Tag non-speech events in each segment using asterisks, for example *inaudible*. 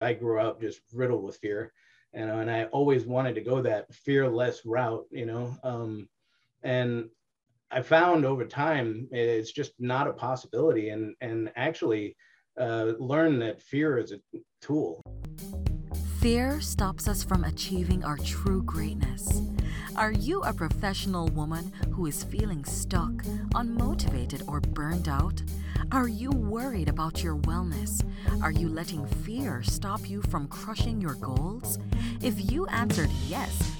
I grew up just riddled with fear, you know, and I always wanted to go that fearless route, you know. Um, and I found over time it's just not a possibility, and and actually uh, learn that fear is a tool. Fear stops us from achieving our true greatness. Are you a professional woman who is feeling stuck, unmotivated, or burned out? Are you worried about your wellness? Are you letting fear stop you from crushing your goals? If you answered yes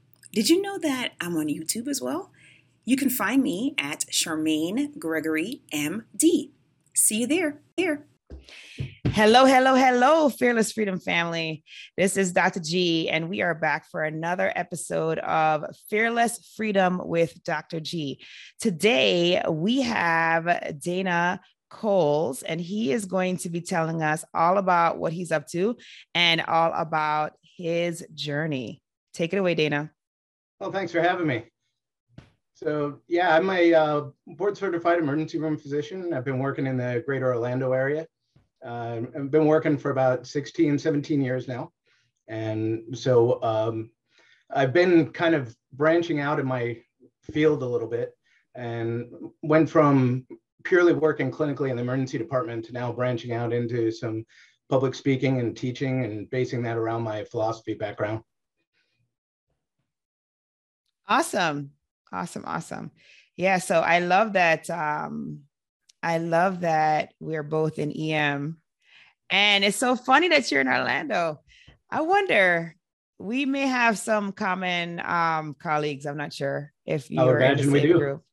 Did you know that I'm on YouTube as well? You can find me at Charmaine Gregory MD. See you there. There. Hello, hello, hello, Fearless Freedom family. This is Dr. G, and we are back for another episode of Fearless Freedom with Dr. G. Today, we have Dana Cowles, and he is going to be telling us all about what he's up to and all about his journey. Take it away, Dana. Well, thanks for having me. So, yeah, I'm a uh, board certified emergency room physician. I've been working in the greater Orlando area. Uh, I've been working for about 16, 17 years now. And so um, I've been kind of branching out in my field a little bit and went from purely working clinically in the emergency department to now branching out into some public speaking and teaching and basing that around my philosophy background. Awesome. Awesome. Awesome. Yeah. So I love that. Um, I love that we're both in EM. And it's so funny that you're in Orlando. I wonder, we may have some common um, colleagues. I'm not sure if you're in the same group.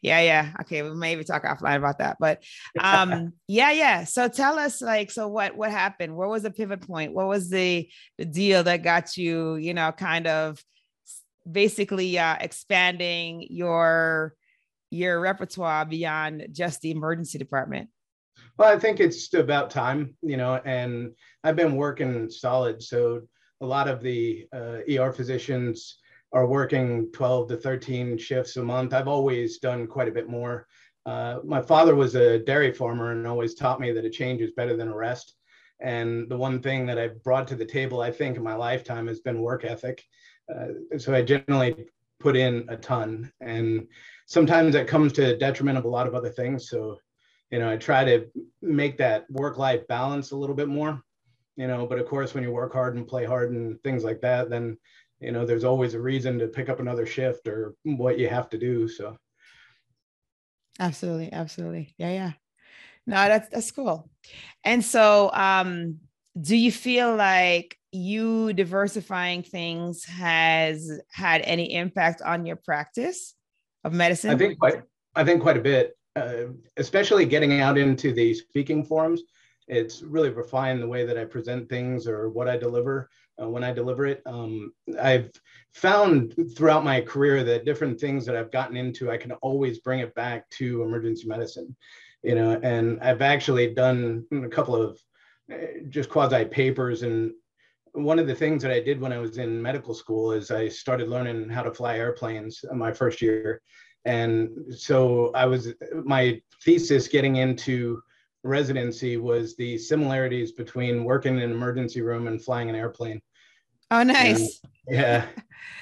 Yeah, yeah. Okay, we maybe talk offline about that. But *laughs* um, yeah, yeah. So tell us, like, so what what happened? What was the pivot point? What was the the deal that got you, you know, kind of basically uh, expanding your your repertoire beyond just the emergency department? Well, I think it's about time, you know, and I've been working solid. So a lot of the uh, ER physicians are working 12 to 13 shifts a month. I've always done quite a bit more. Uh, my father was a dairy farmer and always taught me that a change is better than a rest. And the one thing that I've brought to the table, I think, in my lifetime has been work ethic. Uh, so I generally put in a ton, and sometimes that comes to detriment of a lot of other things. So, you know, I try to make that work-life balance a little bit more. You know, but of course, when you work hard and play hard and things like that, then you know there's always a reason to pick up another shift or what you have to do. So. Absolutely, absolutely, yeah, yeah. No, that's that's cool. And so, um, do you feel like you diversifying things has had any impact on your practice of medicine? I think quite, I think quite a bit, uh, especially getting out into the speaking forums. It's really refined the way that I present things or what I deliver uh, when I deliver it. Um, I've found throughout my career that different things that I've gotten into, I can always bring it back to emergency medicine, you know, and I've actually done a couple of uh, just quasi papers and one of the things that I did when I was in medical school is I started learning how to fly airplanes my first year. And so I was, my thesis getting into residency was the similarities between working in an emergency room and flying an airplane. Oh, nice. And, yeah.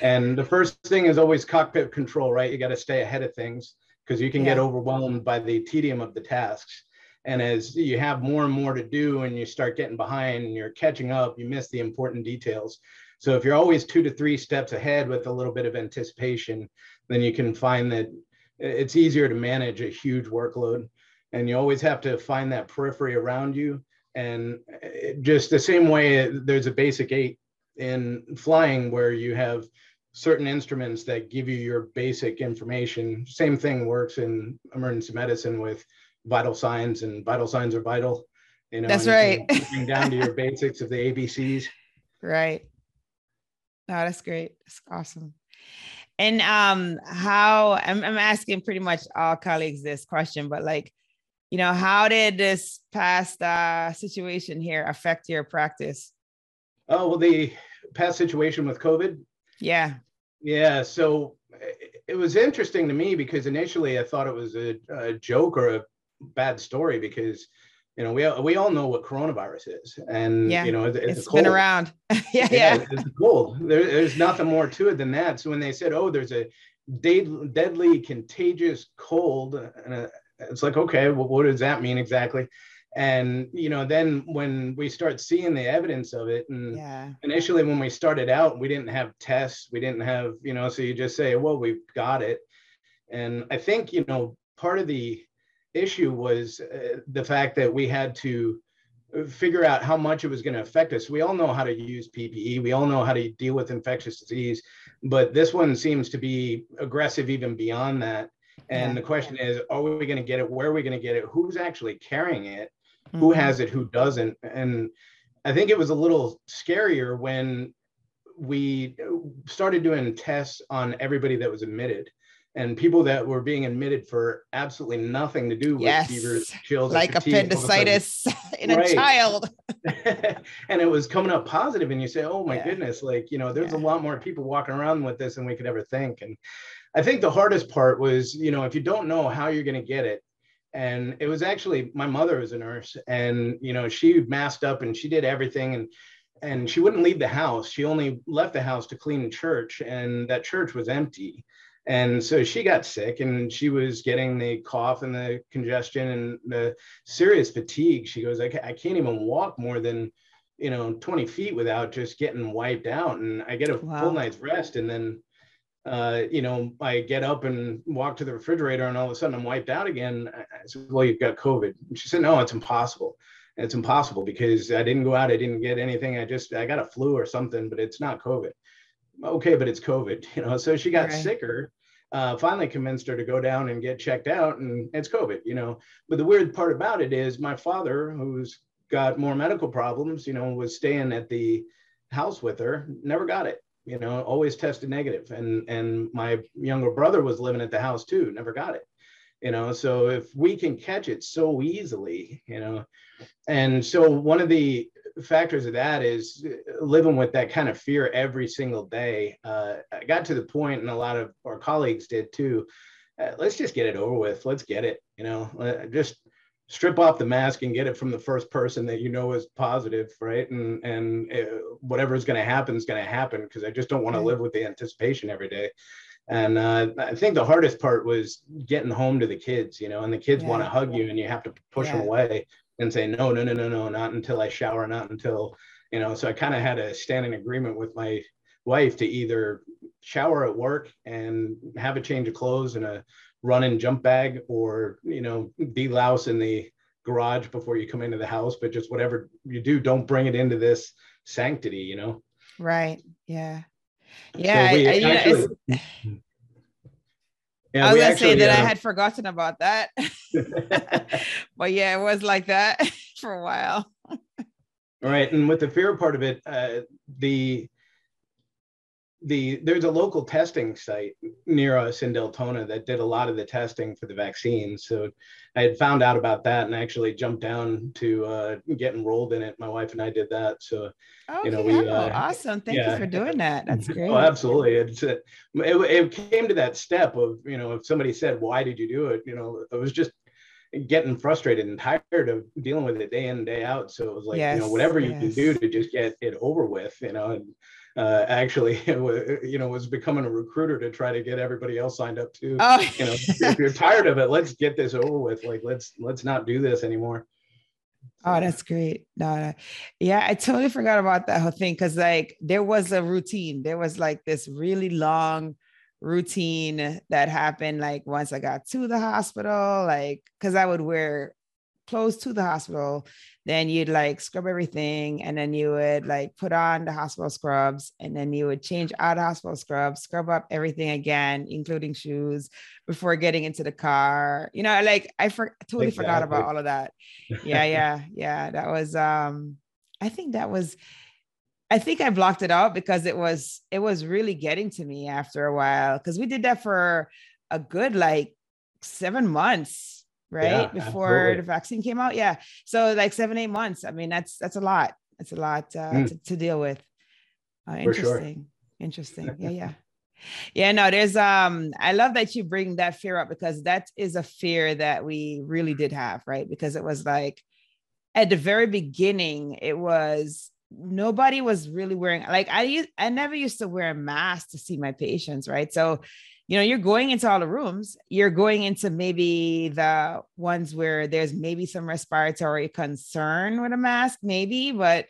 and the first thing is always cockpit control, right? You got to stay ahead of things because you can yeah. get overwhelmed by the tedium of the tasks. And as you have more and more to do and you start getting behind and you're catching up, you miss the important details. So if you're always two to three steps ahead with a little bit of anticipation, then you can find that it's easier to manage a huge workload. And you always have to find that periphery around you. And eh, just the same way eh, there's a basic T in flying where you have certain instruments that give you your basic information. Same thing works in emergency medicine with vital signs and vital signs are vital. You know, that's right. down to your basics of the ABCs. *laughs* Right. No, that's great. That's awesome. And um, how I'm, I'm asking pretty much all colleagues this question, but like, you know, how did this past uh, situation here affect your practice? Oh well, the past situation with COVID. Yeah. Yeah. So it was interesting to me because initially I thought it was a, a joke or a bad story because you know, we we all know what coronavirus is, and yeah, you know, it's, it's been around. *laughs* yeah, yeah, it's cold. There, there's nothing more to it than that. So when they said, "Oh, there's a de- deadly, contagious cold," and uh, it's like, okay, well, what does that mean exactly? And you know, then when we start seeing the evidence of it, and yeah. initially when we started out, we didn't have tests, we didn't have, you know, so you just say, "Well, we've got it," and I think you know part of the issue was uh, the fact that we had to figure out how much it was going to affect us. We all know how to use PPE, we all know how to deal with infectious disease, but this one seems to be aggressive even beyond that. And yeah. the question is, are we going to get it? Where are we going to get it? Who's actually carrying it? Mm-hmm. Who has it? Who doesn't? And I think it was a little scarier when we started doing tests on everybody that was admitted and people that were being admitted for absolutely nothing to do with yes. fevers, chills, like appendicitis *laughs* in right. a child. *laughs* *laughs* and it was coming up positive, and you say, "Oh my yeah. goodness!" Like you know, there's yeah. a lot more people walking around with this than we could ever think. And I think the hardest part was, you know, if you don't know how you're going to get it, and it was actually my mother was a nurse, and you know, she masked up and she did everything, and and she wouldn't leave the house. She only left the house to clean the church, and that church was empty and so she got sick and she was getting the cough and the congestion and the serious fatigue. She goes, I, I can't even walk more than, you know, 20 feet without just getting wiped out. And I get a wow. full night's rest. And then, uh, you know, I get up and walk to the refrigerator and all of a sudden I'm wiped out again. I said, well, you've got COVID. And she said, no, it's impossible. It's impossible because I didn't go out. I didn't get anything. I just, I got a flu or something, but it's not COVID okay, but it's COVID, *laughs* you know. So she got right. sicker uh, finally convinced her to go down and get checked out, and it's COVID, you know. But the weird part about it is my father, who's got more medical problems, you know, was staying at the house with her, never got it, you know, always tested negative. And and my younger brother was living at the house too, never got it, you know. So if we can catch it so easily, you know, and so one of the factors of that is living with that kind of fear every single day. Uh, I got to the point, and a lot of our colleagues did too. Uh, let's just get it over with. Let's get it. You know, uh, just strip off the mask and get it from the first person that you know is positive, right? And and uh, whatever is going to happen is going to happen because I just don't want to live with the anticipation every day. And uh, I think the hardest part was getting home to the kids, you know, and the kids yeah. want to hug you and you have to push yeah. them away and say no no no no no not until i shower not until you know so i kind of had a standing agreement with my wife to either shower at work and have a change of clothes and a run and jump bag or you know delouse in the garage before you come into the house but just whatever you do don't bring it into this sanctity you know? Right. Yeah. Yeah, so I, I, actually, yeah, I was gonna say that uh, I had forgotten about that, *laughs* but yeah, it was like that *laughs* for a while. All right, and with the fear part of it, uh, the the there's a local testing site near us in Deltona that did a lot of the testing for the vaccine. So I had found out about that and actually jumped down to uh, get enrolled in it. My wife and I did that. So okay, you know, we uh, awesome. Thank yeah. you for doing that. That's *laughs* oh, great. oh, absolutely. It's uh, it, it came to that step of you know if somebody said why did you do it, you know, it was just getting frustrated and tired of dealing with it day in and day out. So it was like, yes, you know, whatever you yes. can do to just get it over with, you know, and uh, actually, *laughs* you know, was becoming a recruiter to try to get everybody else signed up too. Oh. you know, *laughs* if you're tired of it, let's get this over with. Like, let's let's not do this anymore. Oh, that's great. No, no, yeah, I totally forgot about that whole thing because like there was a routine. There was like this really long routine that happened like once I got to the hospital, like because I would wear close to the hospital, then you'd like scrub everything and then you would like put on the hospital scrubs and then you would change out the hospital scrubs, scrub up everything again, including shoes before getting into the car. You know, like I for- totally exactly. forgot about all of that. Yeah, *laughs* yeah, yeah. That was um I think that was I think I blocked it out because it was it was really getting to me after a while because we did that for a good like seven months, right? Yeah, Before absolutely. the vaccine came out. Yeah. So like seven, eight months. I mean, that's that's a lot. That's a lot uh, mm. to, to, deal with. Uh, interesting. Sure. Interesting. Yeah, yeah. Yeah, no, there's um I love that you bring that fear up because that is a fear that we really did have, right? Because it was like at the very beginning, it was nobody was really wearing like I used I never used to wear a mask to see my patients, right? So, you know, you're going into all the rooms, you're going into maybe the ones where there's maybe some respiratory concern with a mask, maybe, but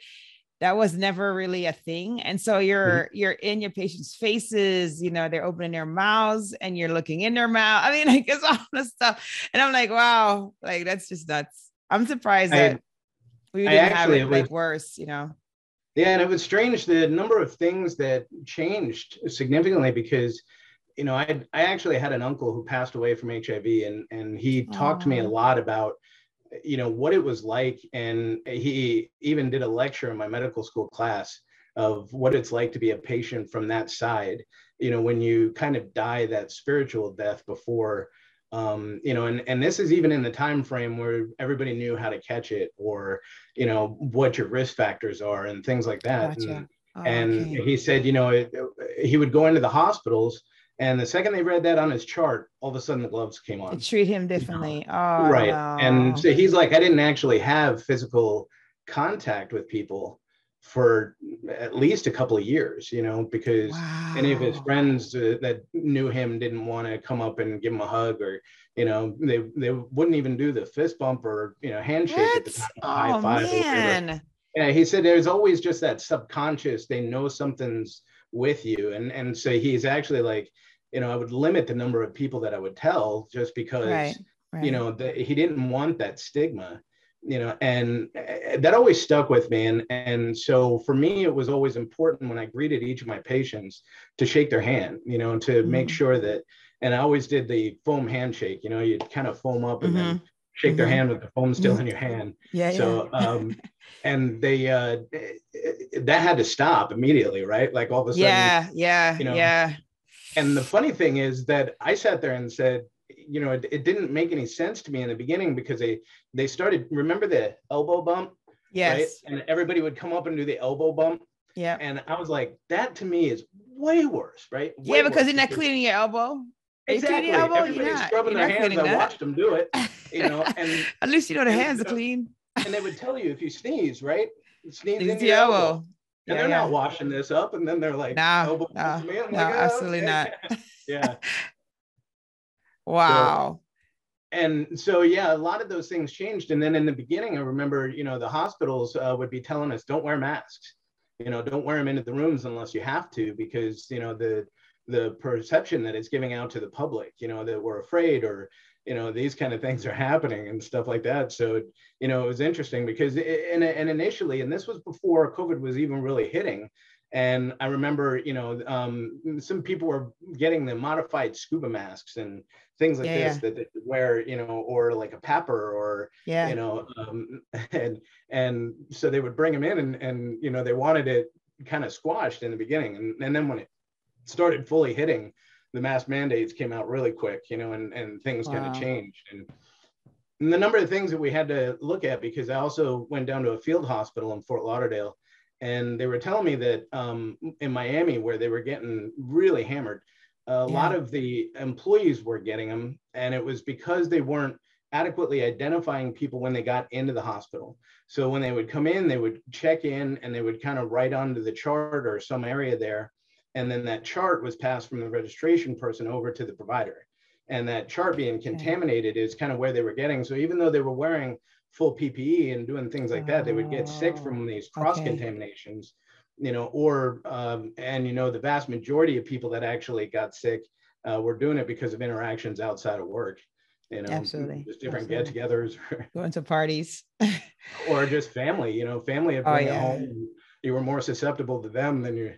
that was never really a thing. And so you're mm-hmm. you're in your patients faces you know they're opening their mouths and you're looking in their mouth. I mean *laughs* like it's all this stuff. And i'm like wow like that's just nuts. I'm surprised I, that we didn't actually, have it, it like worse you know? Yeah, and it was strange the number of things that changed significantly because you know I I actually had an uncle who passed away from HIV and and he talked to me a lot about you know what it was like and he even did a lecture in my medical school class of what it's like to be a patient from that side you know when you kind of die that spiritual death before um, you know, and, and this is even in the time frame where everybody knew how to catch it or, you know, what your risk factors are and things like that. Gotcha. And, oh, and okay. he said, you know, it, he would go into the hospitals and the second they read that on his chart, all of a sudden the gloves came on. treat him differently. Oh, right. No. And so he's like, I didn't actually have physical contact with people for at least a couple of years, you know, because wow. any of his friends uh, that knew him didn't want to come up and give him a hug or, you know, they they wouldn't even do the fist bump or you know handshake what? at the time, oh, high five. Man. Yeah, he said there's always just that subconscious. They know something's with you, and and so he's actually like, you know, I would limit the number of people that I would tell just because. Right. Right. you know the, he didn't want that stigma you know and eh, that always stuck with me and and so for me it was always important when i greeted each of my patients to shake their hand you know to mm-hmm. make sure that and i always did the foam handshake you know you'd kind of foam up and mm-hmm. then shake their mm-hmm. hand with the foam still mm-hmm. in your hand yeah so yeah. um *laughs* and they uh that had to stop immediately right like all of a sudden yeah yeah you know yeah and the funny thing is that i sat there and said you know, it, it didn't make any sense to me in the beginning because they they started. Remember the elbow bump? Yes. Right? And everybody would come up and do the elbow bump. Yeah. And I was like, that to me is way worse, right? Way yeah, because you're not cleaning your elbow. Exactly. Everybody's scrubbing their hands. I watched them do it. You know, *laughs* and at least you know the hands are clean. and they would tell you if you sneeze, right? Sneeze in the elbow. elbow. And yeah, they're yeah. not washing this up, and then they're like, no, no, no, like, oh, absolutely okay. not. *laughs* yeah. *laughs* Wow. So, and so, yeah, a lot of those things changed. And then in the beginning, I remember, you know, the hospitals uh, would be telling us, don't wear masks. You know, don't wear them into the rooms unless you have to, because you know the the perception that it's giving out to the public. You know that we're afraid or you know these kind of things are happening and stuff like that so you know it was interesting because it, and, and initially and this was before covid was even really hitting and I remember, you know, um, some people were getting the modified scuba masks and things like yeah, this yeah. that they wear, you know, or like a PAPR or, yeah. you know, um, *laughs* and and so they would bring them in and and you know they wanted it kind of squashed in the beginning, and and then when it started fully hitting, the mask mandates came out really quick, you know, and and things wow. kind of changed and. And the number of things that we had to look at because I also went down to a field hospital in Fort Lauderdale and they were telling me that um, in Miami, where they were getting really hammered, a yeah. lot of the employees were getting them, and it was because they weren't adequately identifying people when they got into the hospital. So when they would come in, they would check in and they would kind of write onto the chart or some area there. And then that chart was passed from the registration person over to the provider. And that chart being contaminated is kind of where they were getting. So even though they were wearing full PPE and doing things like that, they would get sick from these cross contaminations, okay. you know, or, um, and, you know, the vast majority of people that actually got sick uh, were doing it because of interactions outside of work. You know, absolutely, just different absolutely. get-togethers, *laughs* going to parties, or just family. You know, family had oh, yeah. home. You were more susceptible to them than you.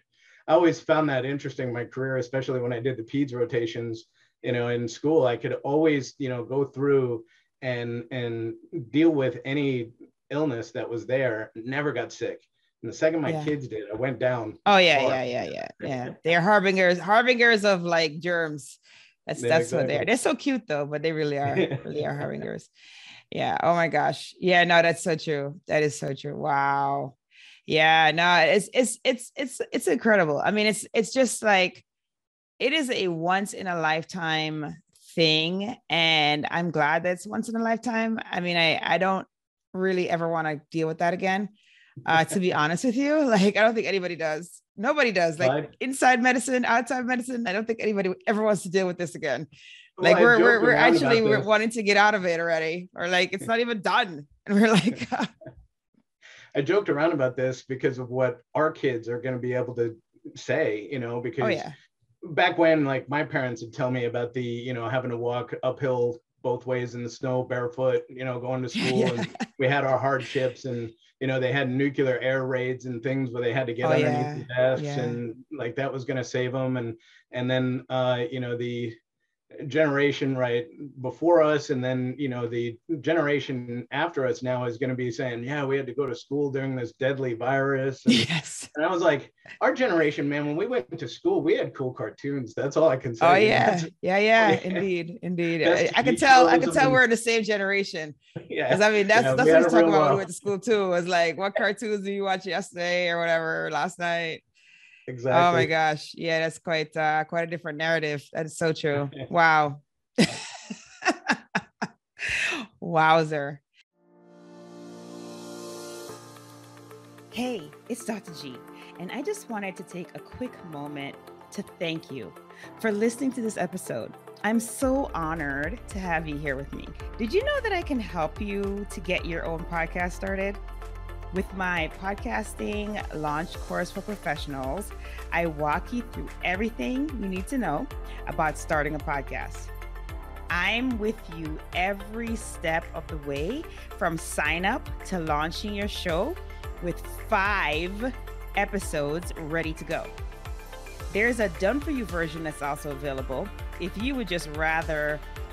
I always found that interesting. in My career, especially when I did the peds rotations, you know, in school, I could always, you know, go through and and deal with any illness that was there never got sick And the second my Yeah. kids did, I went down. Oh yeah, hard. yeah, yeah, yeah, *laughs* yeah. They're harbingers, harbingers of like germs. That's Yeah, that's what they are. They're so cute though, but they really are, *laughs* really are harbingers. Yeah. Oh my gosh. Yeah. No, that's so true. That is so true. Wow. Yeah. No, it's it's it's it's it's incredible. I mean, it's it's just like it is a once in a lifetime thing, and I'm glad that's once in a lifetime. I mean, I I don't really ever want to deal with that again. Uh, to be honest with you, *laughs* like I don't think anybody does. Nobody does. Like Right. inside medicine, outside medicine, I don't think anybody ever wants to deal with this again. Like I we're we're, we're actually we're wanting to get out of it already, or like it's not even done, *laughs* and we're like, *laughs* I joked around about this because of what our kids are going to be able to say, you know, because oh yeah, back when like my parents would tell me about the, you know, having to walk uphill both ways in the snow barefoot, you know, going to *laughs* school yeah, and we had our hardships and you know they had nuclear air raids and things where they had to get Oh, underneath yeah. the desks and like that was going to save them and and then uh you know the generation right before us and then you know the generation after us now is going to be saying yeah we had to go to school during this deadly virus *laughs* and, yes. and i was like our generation man when we went to school we had cool cartoons that's all i can say Oh yeah, *laughs* yeah, yeah, yeah. indeed, indeed. I, I can tell. I can tell we're in the same generation. *laughs* yeah Because I mean, that's Yeah, that's we what we a talking about when we went to school too. Was like, what cartoons did you watch yesterday or whatever last night? Exactly Oh my gosh, yeah, that's quite uh, quite a different narrative. That is so true. *laughs* Wow. *laughs* Wowzer. Hey, it's Dr. G, and I just wanted to take a quick moment to thank you for listening to this episode. I'm so honored to have you here with me. Did you know that I can help you to get your own podcast started? With my podcasting launch course for professionals, I walk you through everything you need to know about starting a podcast. I'm with you every step of the way from sign up to launching your show with five episodes ready to go. There's a done for you version that's also available if you would just rather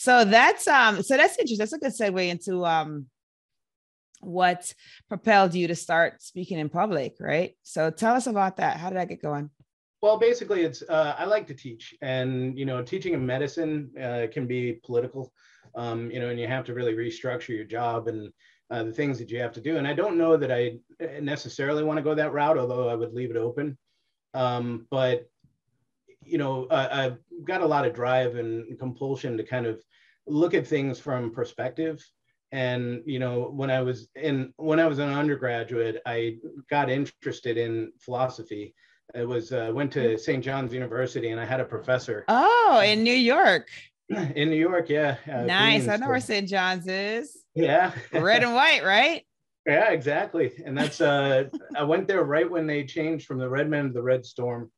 So that's um so that's interesting. That's a good segue into um what propelled you to start speaking in public, right? So tell us about that. How did that get going? Well, basically, it's uh, I like to teach, and you know, teaching in medicine uh, can be political, um, you know, and you have to really restructure your job and uh, the things that you have to do. And I don't know that I necessarily want to go that route, although I would leave it open. Um, but you know, uh, I've got a lot of drive and compulsion to kind of look at things from perspective. And you know, when I was in when I was an undergraduate, I got interested in philosophy. I was uh, went to St. John's University, and I had a professor Oh, in New York. *clears throat* in New York. Yeah, uh, nice. I know where St. John's is. Yeah, Red and white, right? yeah, exactly. And that's uh, I went there right when they changed from the Red Men to the Red Storm.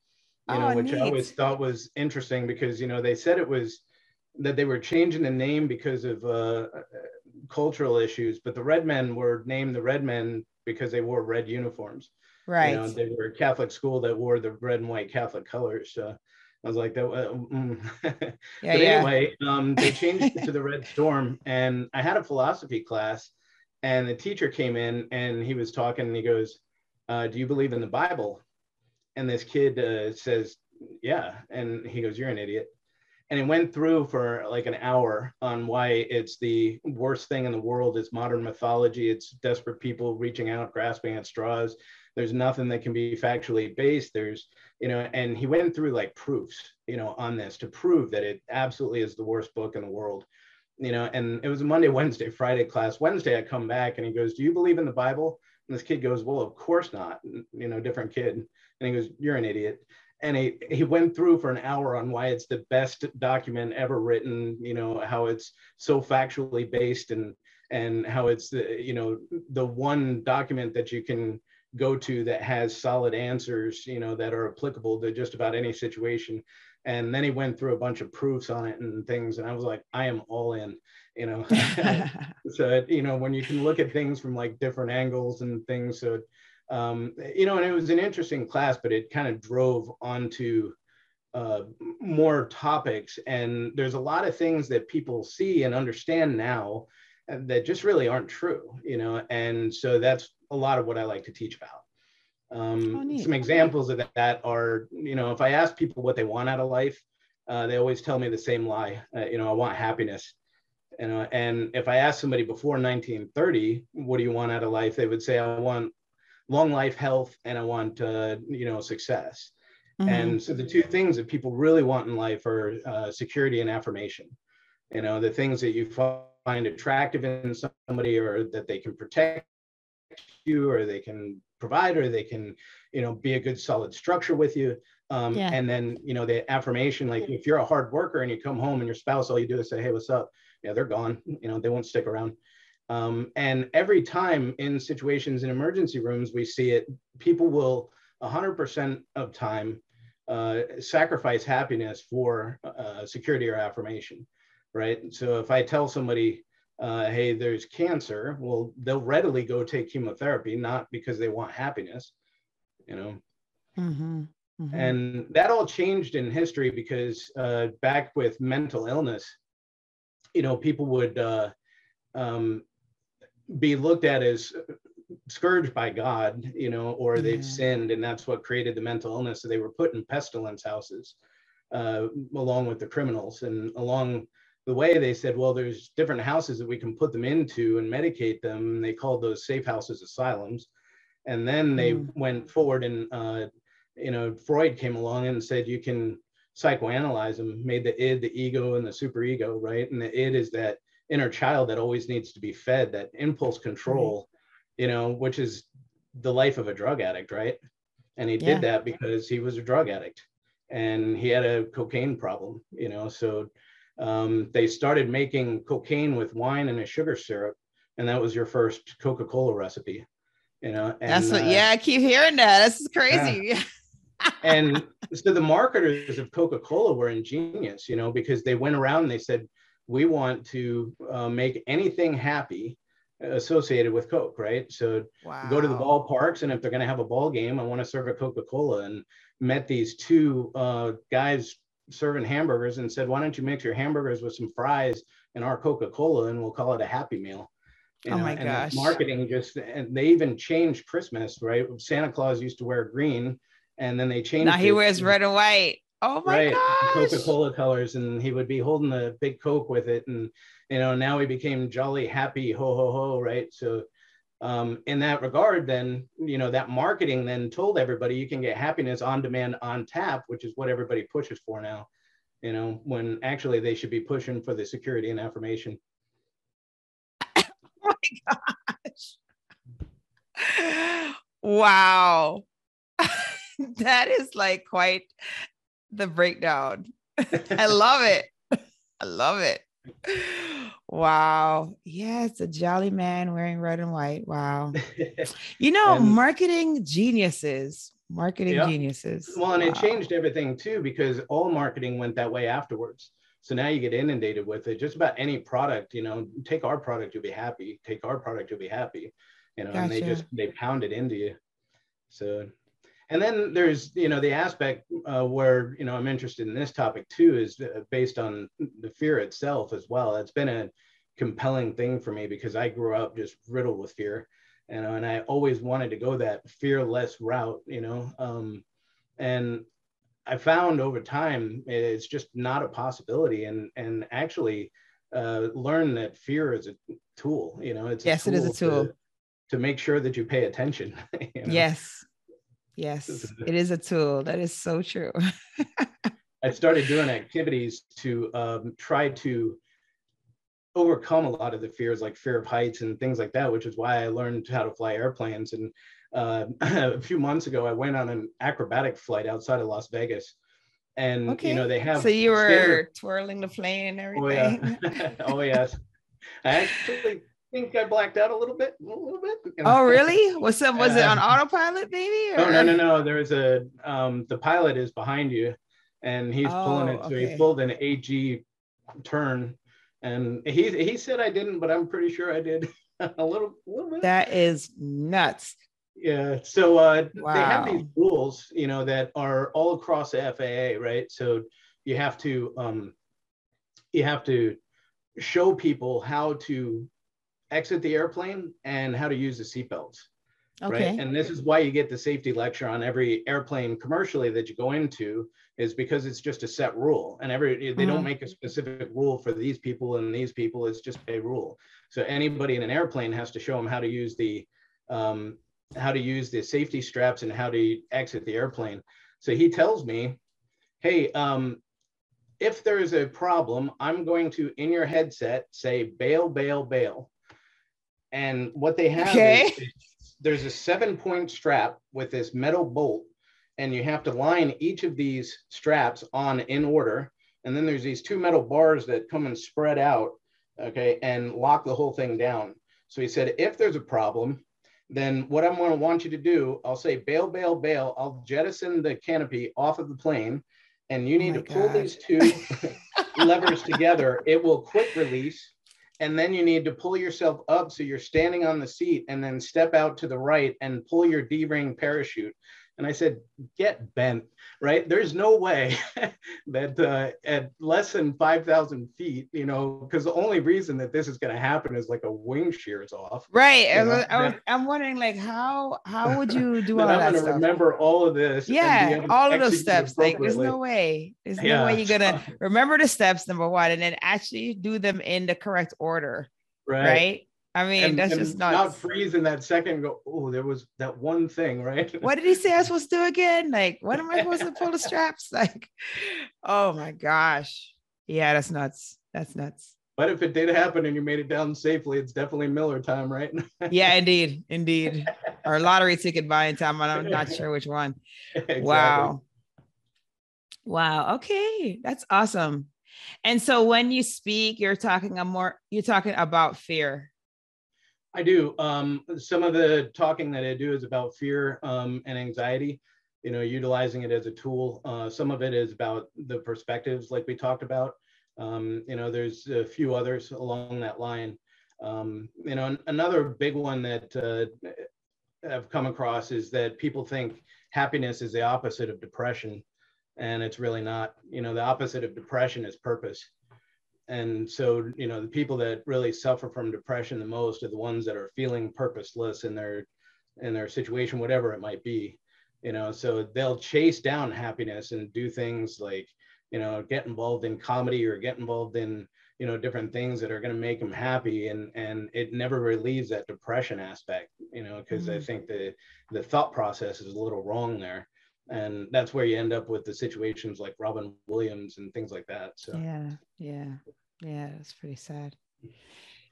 You know, Oh, which I always thought was interesting because you know they said it was that they were changing the name because of uh, cultural issues, but the Red Men were named the Red Men because they wore red uniforms. Right. You know, they were a Catholic school that wore the red and white Catholic colors. So I was like, that. Uh, mm. *laughs* yeah, but yeah. anyway, um, they changed it to *laughs* the Red Storm, and I had a philosophy class, and the teacher came in and he was talking, and he goes, uh, "Do you believe in the Bible?" And this kid uh, says, "Yeah," and he goes, "You're an idiot." And he went through for like an hour on why it's the worst thing in the world is modern mythology. It's desperate people reaching out, grasping at straws. There's nothing that can be factually based. There's, you know, and he went through like proofs, you know, on this to prove that it absolutely is the worst book in the world, you know. And it was a Monday, Wednesday, Friday class. Wednesday, I come back and he goes, "Do you believe in the Bible?" And this kid goes, "Well, of course not." You know, different kid. And he goes, "You're an idiot." And he, he went through for an hour on why it's the best document ever written, you know, how it's so factually based and and how it's the you know the one document that you can go to that has solid answers you know that are applicable to just about any situation and then he went through a bunch of proofs on it and things and i was like i am all in you know *laughs* *laughs* so you know when you can look at things from like different angles and things so um, you know and it was an interesting class but it kind of drove onto uh, more topics and there's a lot of things that people see and understand now that just really aren't true you know and so that's a lot of what i like to teach about um, oh, some examples of that are, you know, if I ask people what they want out of life, uh, they always tell me the same lie. Uh, you know, I want happiness. You know, and if I ask somebody before 1930, what do you want out of life? They would say, I want long life, health, and I want, uh, you know, success. Mm-hmm. And so the two things that people really want in life are uh, security and affirmation. You know, the things that you find attractive in somebody or that they can protect you or they can provide or they can you know be a good solid structure with you um, yeah. and then you know the affirmation like if you're a hard worker and you come home and your spouse all you do is say hey what's up yeah they're gone *laughs* you know they won't stick around um, and every time in situations in emergency rooms we see it people will 100% of time uh, sacrifice happiness for uh, security or affirmation right so if i tell somebody uh, hey, there's cancer, well, they'll readily go take chemotherapy, not because they want happiness, you know. Mm-hmm. Mm-hmm. And that all changed in history because uh, back with mental illness, you know, people would uh, um, be looked at as scourged by God, you know, or they've yeah. sinned, and that's what created the mental illness. So they were put in pestilence houses uh, along with the criminals, and along the way they said, well, there's different houses that we can put them into and medicate them. And they called those safe houses asylums. And then they mm. went forward and, uh, you know, Freud came along and said, you can psychoanalyze them, made the id, the ego, and the superego, right? And the id is that inner child that always needs to be fed, that impulse control, you know, which is the life of a drug addict, right? And he yeah. did that because he was a drug addict and he had a cocaine problem, you know, so um, they started making cocaine with wine and a sugar syrup, and that was your first Coca-Cola recipe. You know, and, that's what. Uh, yeah, I keep hearing that. This is crazy. Yeah. *laughs* and so the marketers of Coca-Cola were ingenious, you know, because they went around and they said, "We want to uh, make anything happy." associated with Coke, right? So wow. go to the ballparks, and if they're going to have a ball game, I want to serve a Coca Cola. And met these two uh, guys serving hamburgers and said, why don't you mix your hamburgers with some fries and our Coca-Cola and we'll call it a happy meal. You oh know, my and gosh. Marketing just, and they even changed Christmas, right? Santa Claus used to wear green and then they changed. Now he wears red and white. Oh my right, gosh. Coca-Cola colors. And he would be holding a big Coke with it. And, you know, now he became jolly, happy, ho, ho, ho, right? So um, in that regard, then you know that marketing then told everybody you can get happiness on demand on tap, which is what everybody pushes for now. You know, when actually they should be pushing for the security and affirmation. *coughs* oh my gosh! Wow, *laughs* that is like quite the breakdown. *laughs* I love it. I love it. Wow. Yeah, it's a jolly man wearing red and white. Wow. You know, *laughs* and, marketing geniuses, marketing yeah. geniuses. Well, and wow. it changed everything too because all marketing went that way afterwards. So now you get inundated with it. Just about any product, you know, take our product, you'll be happy. Take our product, you'll be happy. You know, gotcha. and they just they pound it into you. So and then there's you know the aspect uh, where you know i'm interested in this topic too is uh, based on the fear itself as well. It's been a compelling thing for me because i grew up just riddled with fear and, and i always wanted to go that fearless route you know um, and i found over time it's just not a possibility and and actually uh, learn that fear is a tool you know it's yes it is a tool to, to make sure that you pay attention *laughs* you know? yes Yes, *laughs* it is a tool. That is so true. *laughs* I started doing activities to um, try to overcome a lot of the fears, like fear of heights and things like that, which is why I learned how to fly airplanes. And uh, *laughs* a few months ago, I went on an acrobatic flight outside of Las Vegas. And okay. you know they have so you were standard... twirling the plane and everything. Oh yeah, oh yes. I actually think I blacked out a little bit, a little bit. *laughs* Oh, really? Was some was it on autopilot, maybe? Oh no, no, no. There's a um, the pilot is behind you, and he's oh, pulling it. So okay. he pulled an AG turn, and he he said I didn't, but I'm pretty sure I did *laughs* a little, a little bit. That is nuts. Yeah. So uh, wow. they have these rules, you know, that are all across the FAA, right? So you have to um, you have to show people how to exit the airplane and how to use the seatbelts. Okay. Right. And this is why you get the safety lecture on every airplane commercially that you go into, is because it's just a set rule. And every they mm-hmm. don't make a specific rule for these people and these people. It's just a rule. So anybody in an airplane has to show them how to use the um, how to use the safety straps and how to exit the airplane. So he tells me, hey, um, if there is a problem, I'm going to, in your headset, say bail, bail, bail. And what they have okay. is, there's a seven point strap with this metal bolt, and you have to line each of these straps on in order. And then there's these two metal bars that come and spread out, okay, and lock the whole thing down. So he said, if there's a problem, then what I'm going to want you to do, I'll say bail, bail, bail. I'll jettison the canopy off of the plane, and you oh need oh to pull these two *laughs* levers together. It will quick release, and then you need to pull yourself up so you're standing on the seat, and then step out to the right and pull your D-ring parachute. And I said, get bent, right? There's no way *laughs* that uh, at less than 5,000 feet, you know, because the only reason that this is going to happen is like a wing shears off. Right. I am wondering, like, how how would you *laughs* do all that? I'm going to remember all of this. Yeah, all of those steps. Like, there's no way. There's no yeah. way you're going *laughs* to remember the steps, number one, and then actually do them in the correct order. Right. Right I mean, and, that's and just not not freeze in that second. Go, oh, there was that one thing, right? *laughs* What did he say I was supposed to do again? Like, what am I supposed to pull the straps? *laughs* Like, oh my gosh, yeah, that's nuts. That's nuts. But if it did happen and you made it down safely, it's definitely Miller time, right? *laughs* yeah, indeed, indeed. Or lottery ticket buying time. I'm not sure which one. Exactly. Wow. Wow. Okay, that's awesome. And so when you speak, you're talking a more you're talking about fear I do. Um, some of the talking that I do is about fear um, and anxiety, you know, utilizing it as a tool. Uh, some of it is about the perspectives, like we talked about. Um, you know, there's a few others along that line. Um, you know, another big one that uh, I've come across is that people think happiness is the opposite of depression, and it's really not. You know, the opposite of depression is purpose and so you know the people that really suffer from depression the most are the ones that are feeling purposeless in their in their situation whatever it might be you know so they'll chase down happiness and do things like you know get involved in comedy or get involved in you know different things that are going to make them happy and and it never relieves that depression aspect you know because mm-hmm. i think the the thought process is a little wrong there and that's where you end up with the situations like Robin Williams and things like that. So yeah, yeah, yeah, that's pretty sad.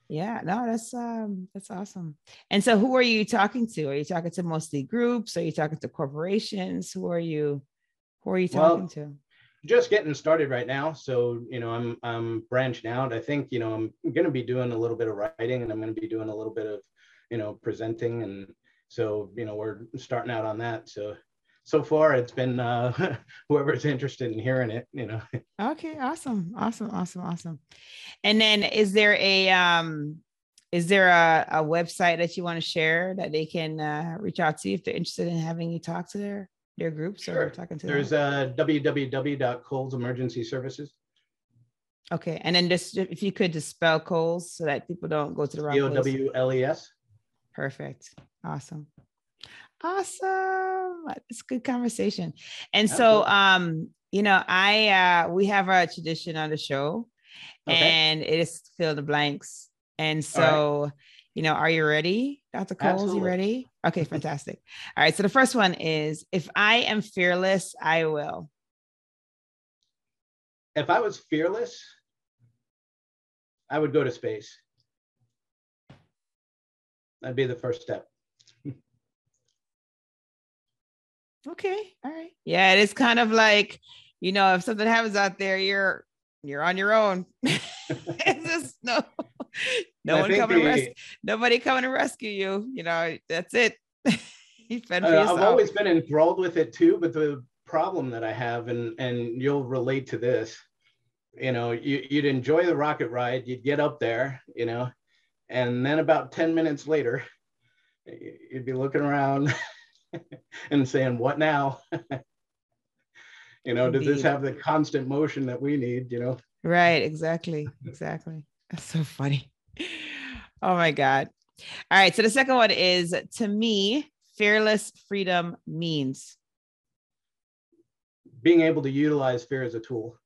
Yeah, no, that's um that's awesome. And so who are you talking to? Are you talking to mostly groups? Are you talking to corporations? Who are you who are you talking well, to? Just getting started right now. So, you know, I'm I'm branching out. I think, you know, I'm gonna be doing a little bit of writing and I'm gonna be doing a little bit of, you know, presenting and so, you know, we're starting out on that. So so far it's been uh, *laughs* whoever's interested in hearing it you know. Okay awesome awesome awesome awesome. And then is there a um is there a, a website that you want to share that they can uh, reach out to you if they're interested in having you talk to their their groups sure. or talking to there's them? uh www.cowles emergency services. Okay and then just if you could just spell cowles so that people don't go to the wrong c-o-w-l-e-s perfect awesome awesome. It's a good conversation. And so um you know i uh we have a tradition on the show okay. and it is fill the blanks. And so right. you know are you ready dr cowles? Absolutely. you ready? Okay *laughs* fantastic. All right so the first one is if i am fearless i will. If i was fearless i would go to space. That'd be the first step Okay. All right. Yeah, it is kind of like, you know, if something happens out there, you're you're on your own. *laughs* it's just no, *laughs* No one coming to the- rescue. Nobody coming to rescue you. You know, that's it. *laughs* you fend for yourself. I've always been enthralled with it too, but the problem that I have, and and you'll relate to this, you know, you, you'd enjoy the rocket ride, you'd get up there, you know, and then about 10 minutes later, you'd be looking around *laughs* and saying, what now? *laughs* you know, does this have the constant motion that we need, you know? Right, exactly. Exactly. That's so funny. Oh my God. All right. So the second one is to me, fearless freedom means. being able to utilize fear as a tool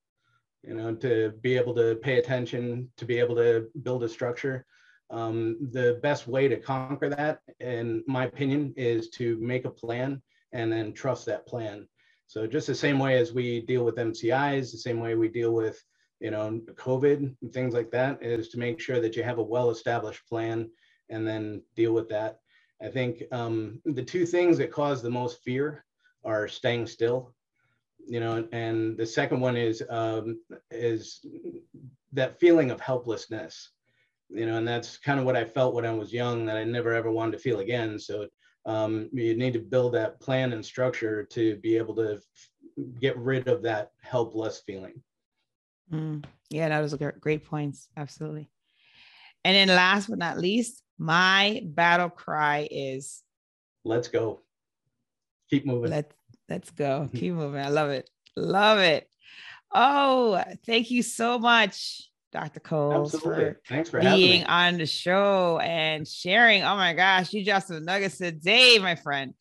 you know to be able to pay attention to be able to build a structure um, the best way to conquer that in my opinion is to make a plan and then trust that plan. So just the same way as we deal with mcis the same way we deal with you know covid and things like that is to make sure that you have a well established plan and then deal with that. I think um, the two things that cause the most fear are staying still you know and the second one is um is that feeling of helplessness you know and that's kind of what i felt when i was young that i never ever wanted to feel again so um you need to build that plan and structure to be able to get rid of that helpless feeling Mm, yeah, that was a gr- great points. Absolutely. And then last but not least, my battle cry is let's go keep moving let's let's go. *laughs* Keep moving. I love it. Love it. Oh, thank you so much, Dr. Cowles, absolutely for thanks for being on the show and sharing. Oh my gosh, you dropped some nuggets today, my friend.